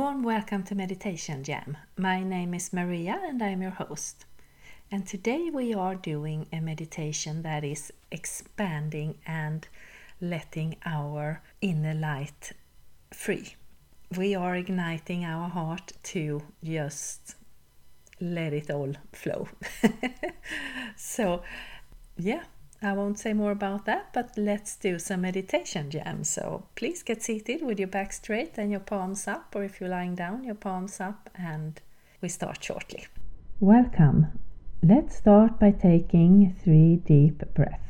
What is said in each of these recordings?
Warm welcome to Meditation Jam. My name is Maria and I'm your host. And today we are doing a meditation that is expanding and letting our inner light free. We are igniting our heart to just let it all flow. so, yeah, I won't say more about that, but let's do some meditation jam. So please get seated with your back straight and your palms up, or if you're lying down, your palms up, and we start shortly. Welcome. Let's start by taking three deep breaths.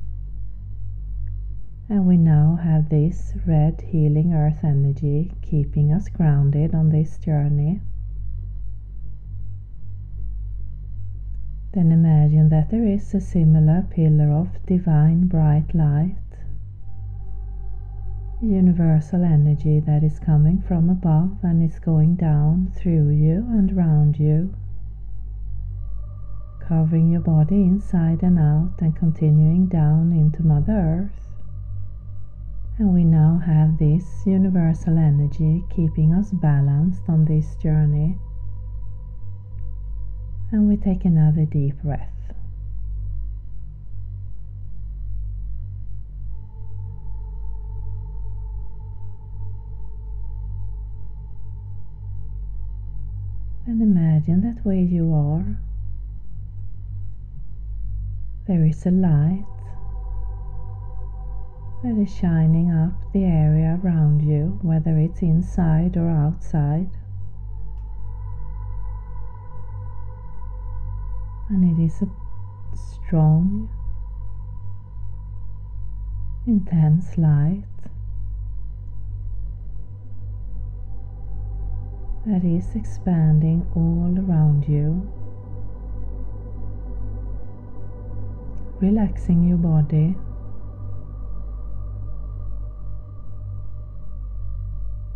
And we now have this red healing earth energy keeping us grounded on this journey. Then imagine that there is a similar pillar of divine bright light, universal energy that is coming from above and is going down through you and round you, covering your body inside and out and continuing down into Mother Earth. And we now have this universal energy keeping us balanced on this journey. And we take another deep breath. And imagine that where you are, there is a light that is shining up the area around you, whether it's inside or outside. And it is a strong, intense light that is expanding all around you, relaxing your body.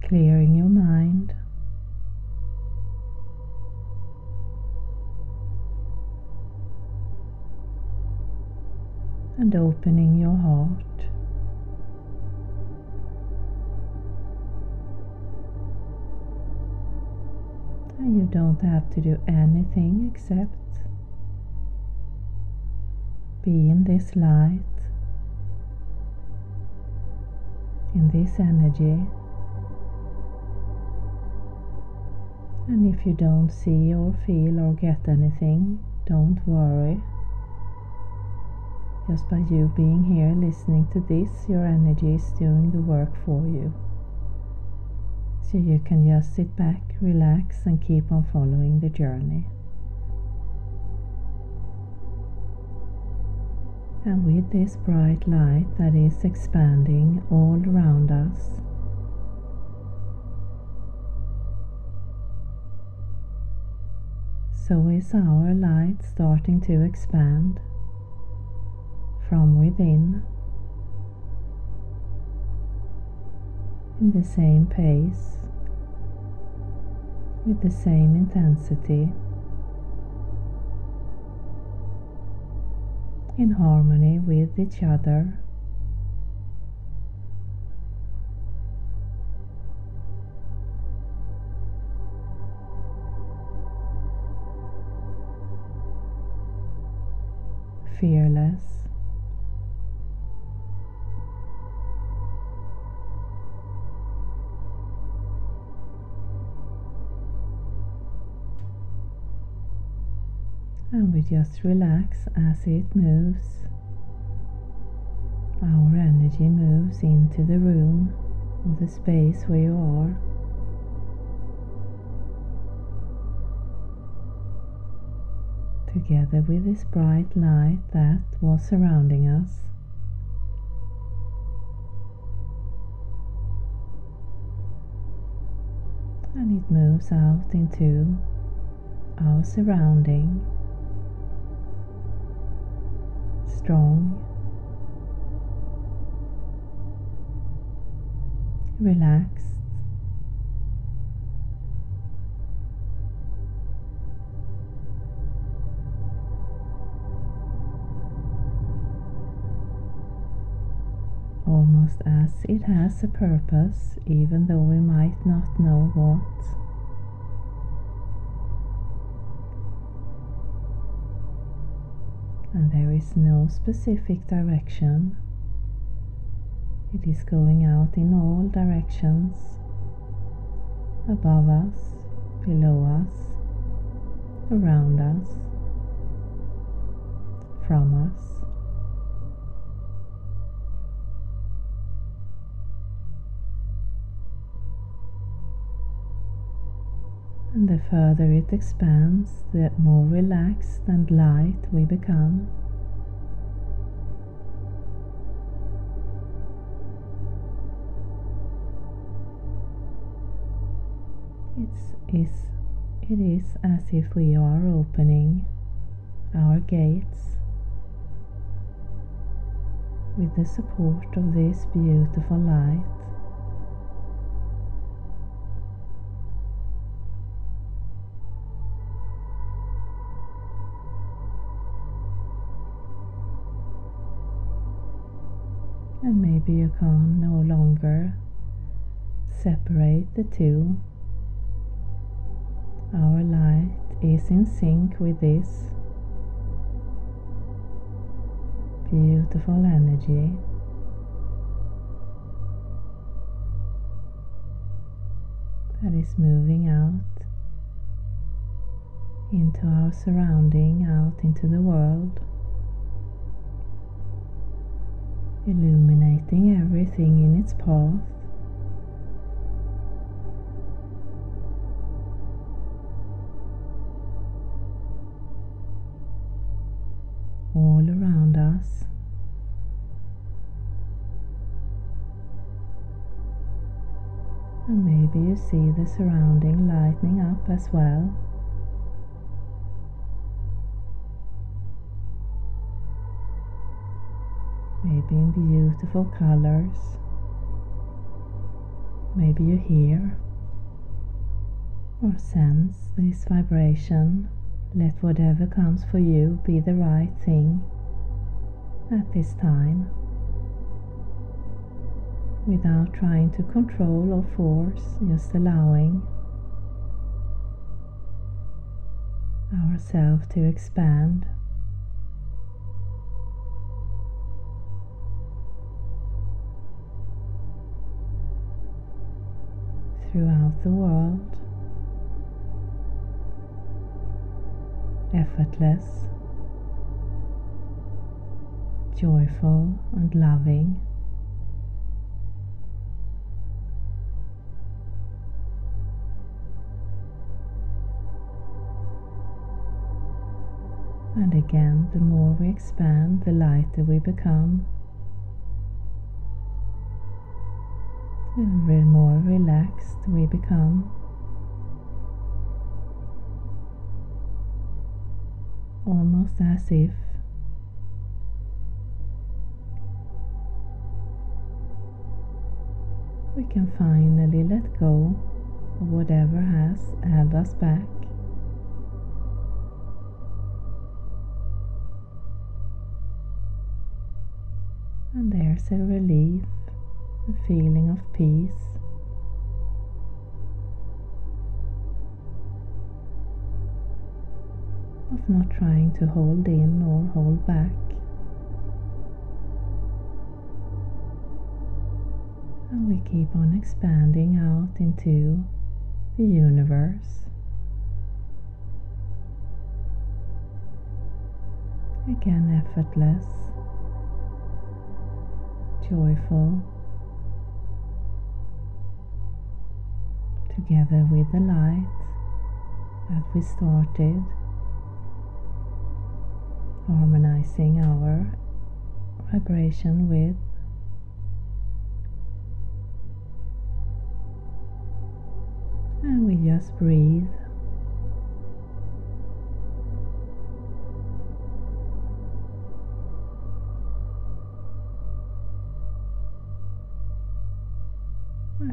Clearing your mind. And opening your heart. And you don't have to do anything except be in this light, in this energy. And if you don't see or feel or get anything, don't worry. Just by you being here listening to this, your energy is doing the work for you. So you can just sit back, relax, and keep on following the journey. And with this bright light that is expanding all around us, so is our light starting to expand. From within. In the same pace. With the same intensity. In harmony with each other fearless. And we just relax as it moves our energy moves into the room or the space where you are. Together with this bright light that was surrounding us. And it moves out into our surrounding. Strong relaxed. Almost as it has a purpose, even though we might not know what. And there is no specific direction. It is going out in all directions, above us, below us, around us, from us. The further it expands, the more relaxed and light we become. It's, is, it is as if we are opening our gates with the support of this beautiful light. And maybe you can no longer separate the two our light is in sync with this beautiful energy. That is moving out into our surrounding, out into the world, illuminating everything in its path. all around us. And maybe you see the surrounding lightening up as well. In beautiful colors. Maybe you hear or sense this vibration let whatever comes for you be the right thing at this time without trying to control or force, just allowing ourselves to expand. Throughout the world. effortless, joyful, and loving. And again, the more we expand, the lighter we become. The more relaxed we become. almost as if we can finally let go of whatever has held us back. And there's a relief, a feeling of peace. of not trying to hold in or hold back. And we keep on expanding out into the universe. Again, effortless, joyful, together with the light that we started, harmonizing our vibration with. And we just breathe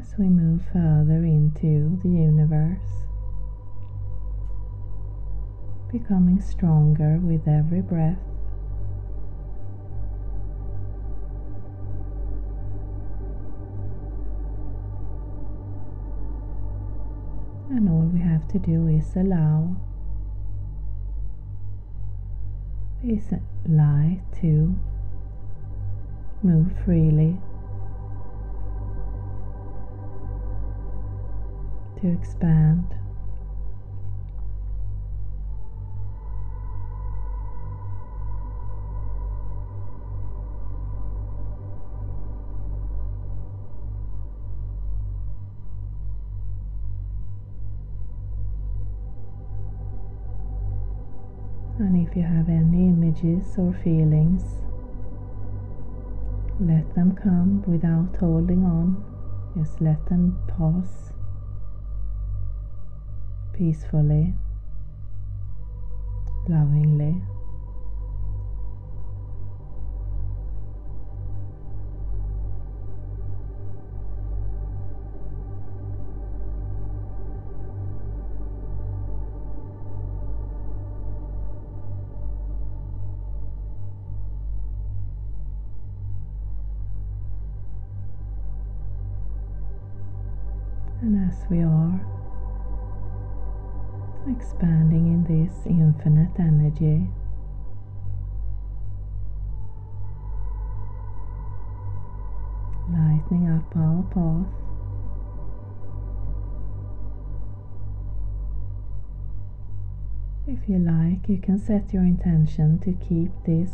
as we move further into the universe, becoming stronger with every breath. And all we have to do is allow this light to move freely to expand. And if you have any images or feelings, let them come without holding on, just let them pass peacefully, lovingly. And as we are expanding in this infinite energy. Lightening up our path. If you like, you can set your intention to keep this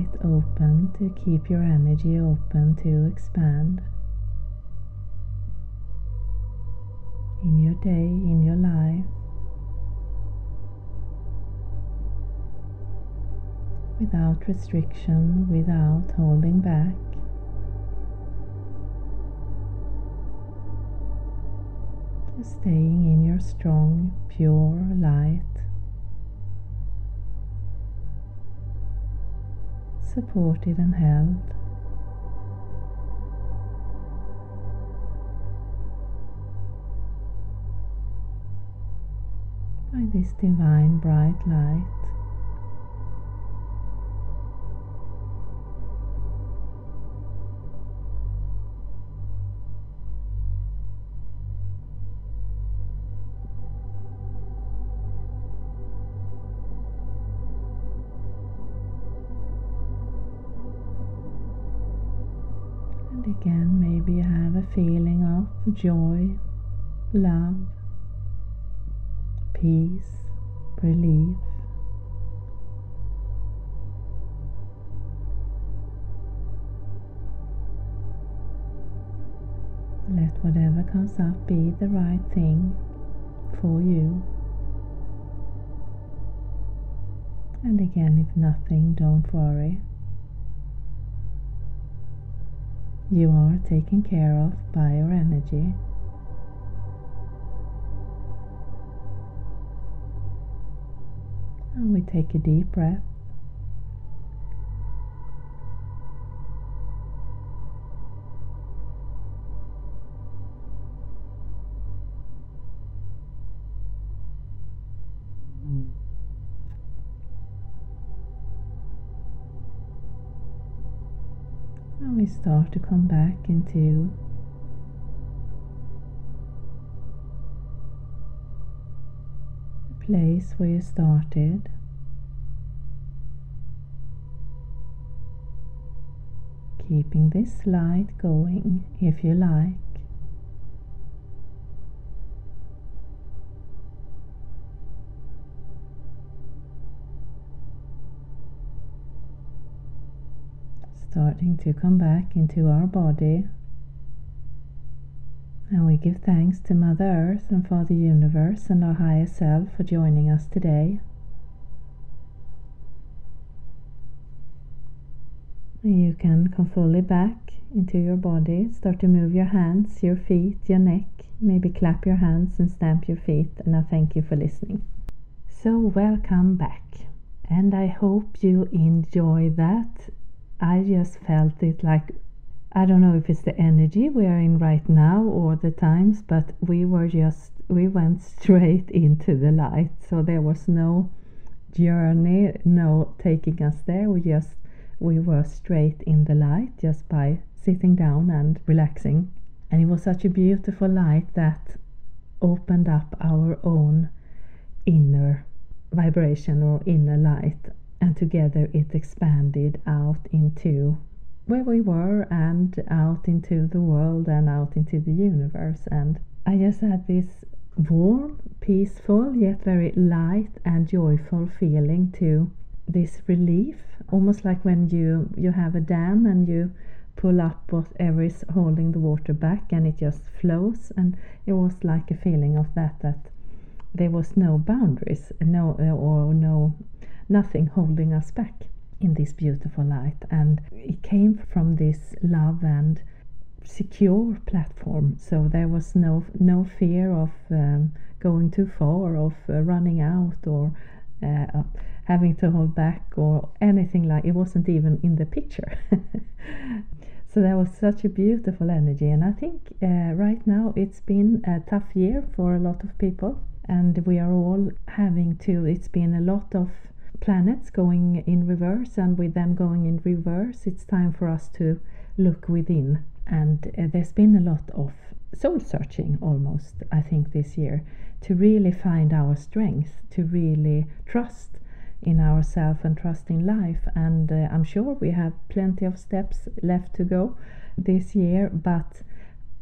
light open to keep your energy open to expand in your day, in your life. Without restriction, without holding back. Staying in your strong, pure light. Supported and held. By this divine bright light. Of joy, love, peace, relief. Let whatever comes up be the right thing for you. And again, if nothing, don't worry. You are taken care of by your energy. And we take a deep breath. We start to come back into the place where you started. Keeping this light going if you like. Starting to come back into our body. And we give thanks to Mother Earth and Father Universe and our higher self for joining us today. You can come fully back into your body. Start to move your hands, your feet, your neck. Maybe clap your hands and stamp your feet. And I thank you for listening. So, welcome back. And I hope you enjoy that. I just felt it like I don't know if it's the energy we are in right now or the times, but we were just, we went straight into the light. So there was no journey, no taking us there. We just, we were straight in the light just by sitting down and relaxing. And it was such a beautiful light that opened up our own inner vibration or inner light. And together it expanded out into where we were and out into the world and out into the universe. And I just had this warm, peaceful, yet very light and joyful feeling to this relief, almost like when you, you have a dam and you pull up whatever is holding the water back and it just flows. And it was like a feeling of that, that there was no boundaries, no, or no, nothing holding us back in this beautiful light. And it came from this love and secure platform. So there was no no fear of um, going too far, of uh, running out, or uh, having to hold back, or anything like. It wasn't even in the picture. so there was such a beautiful energy, and I think uh, right now it's been a tough year for a lot of people, and we are all having to. It's been a lot of planets going in reverse, and with them going in reverse, it's time for us to look within. And uh, there's been a lot of soul searching almost, I think, this year to really find our strength, to really trust in ourselves and trust in life. And uh, I'm sure we have plenty of steps left to go this year, but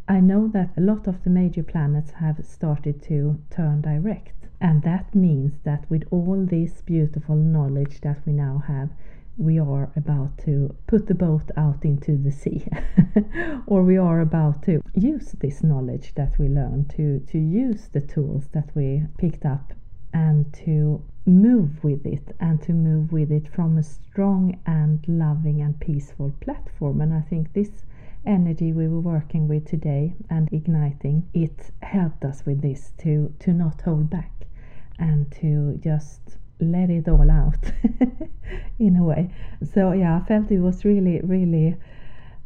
I know that a lot of the major planets have started to turn direct. And that means that with all this beautiful knowledge that we now have, we are about to put the boat out into the sea. Or we are about to use this knowledge that we learned to to use the tools that we picked up and to move with it and to move with it from a strong and loving and peaceful platform. And i think this energy we were working with today and igniting it helped us with this to to not hold back and to just let it all out in a way. So, yeah, I felt it was really, really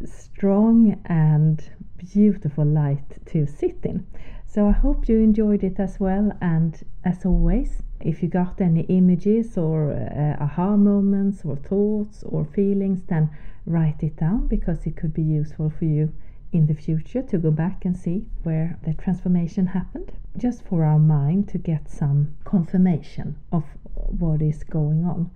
strong and beautiful light to sit in. So, I hope you enjoyed it as well. And as always, if you got any images or uh, aha moments or thoughts or feelings, then write it down because it could be useful for you in the future to go back and see where the transformation happened, just for our mind to get some confirmation of what is going on.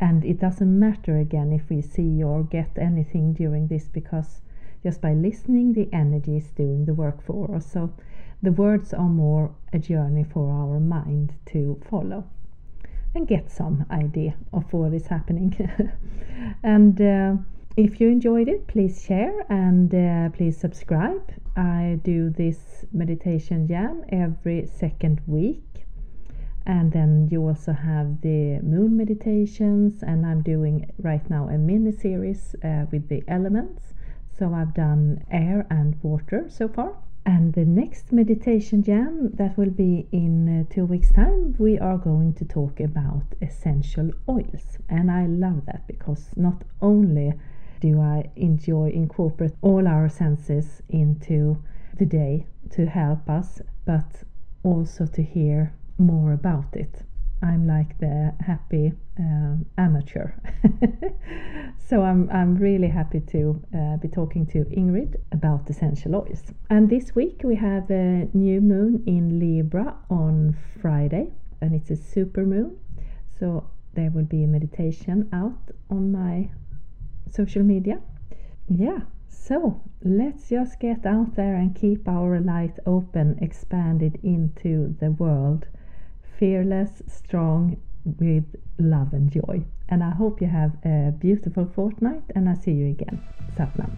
And it doesn't matter again if we see or get anything during this because just by listening, the energy is doing the work for us. So the words are more a journey for our mind to follow and get some idea of what is happening. and uh, if you enjoyed it, please share and uh, please subscribe. I do this meditation jam every second week. And then you also have the moon meditations, and I'm doing right now a mini series uh, with the elements. So I've done air and water so far. And the next meditation jam that will be in uh, two weeks' time, we are going to talk about essential oils. And I love that because not only do I enjoy incorporate all our senses into the day to help us, but also to hear more about it. I'm like the happy uh, amateur. so I'm, I'm really happy to uh, be talking to Ingrid about essential oils. And this week we have a new moon in Libra on Friday, and it's a super moon. So there will be a meditation out on my social media. Yeah, so let's just get out there and keep our light open, expanded into the world. Fearless, strong, with love and joy. And I hope you have a beautiful fortnight and I see you again. Satnam.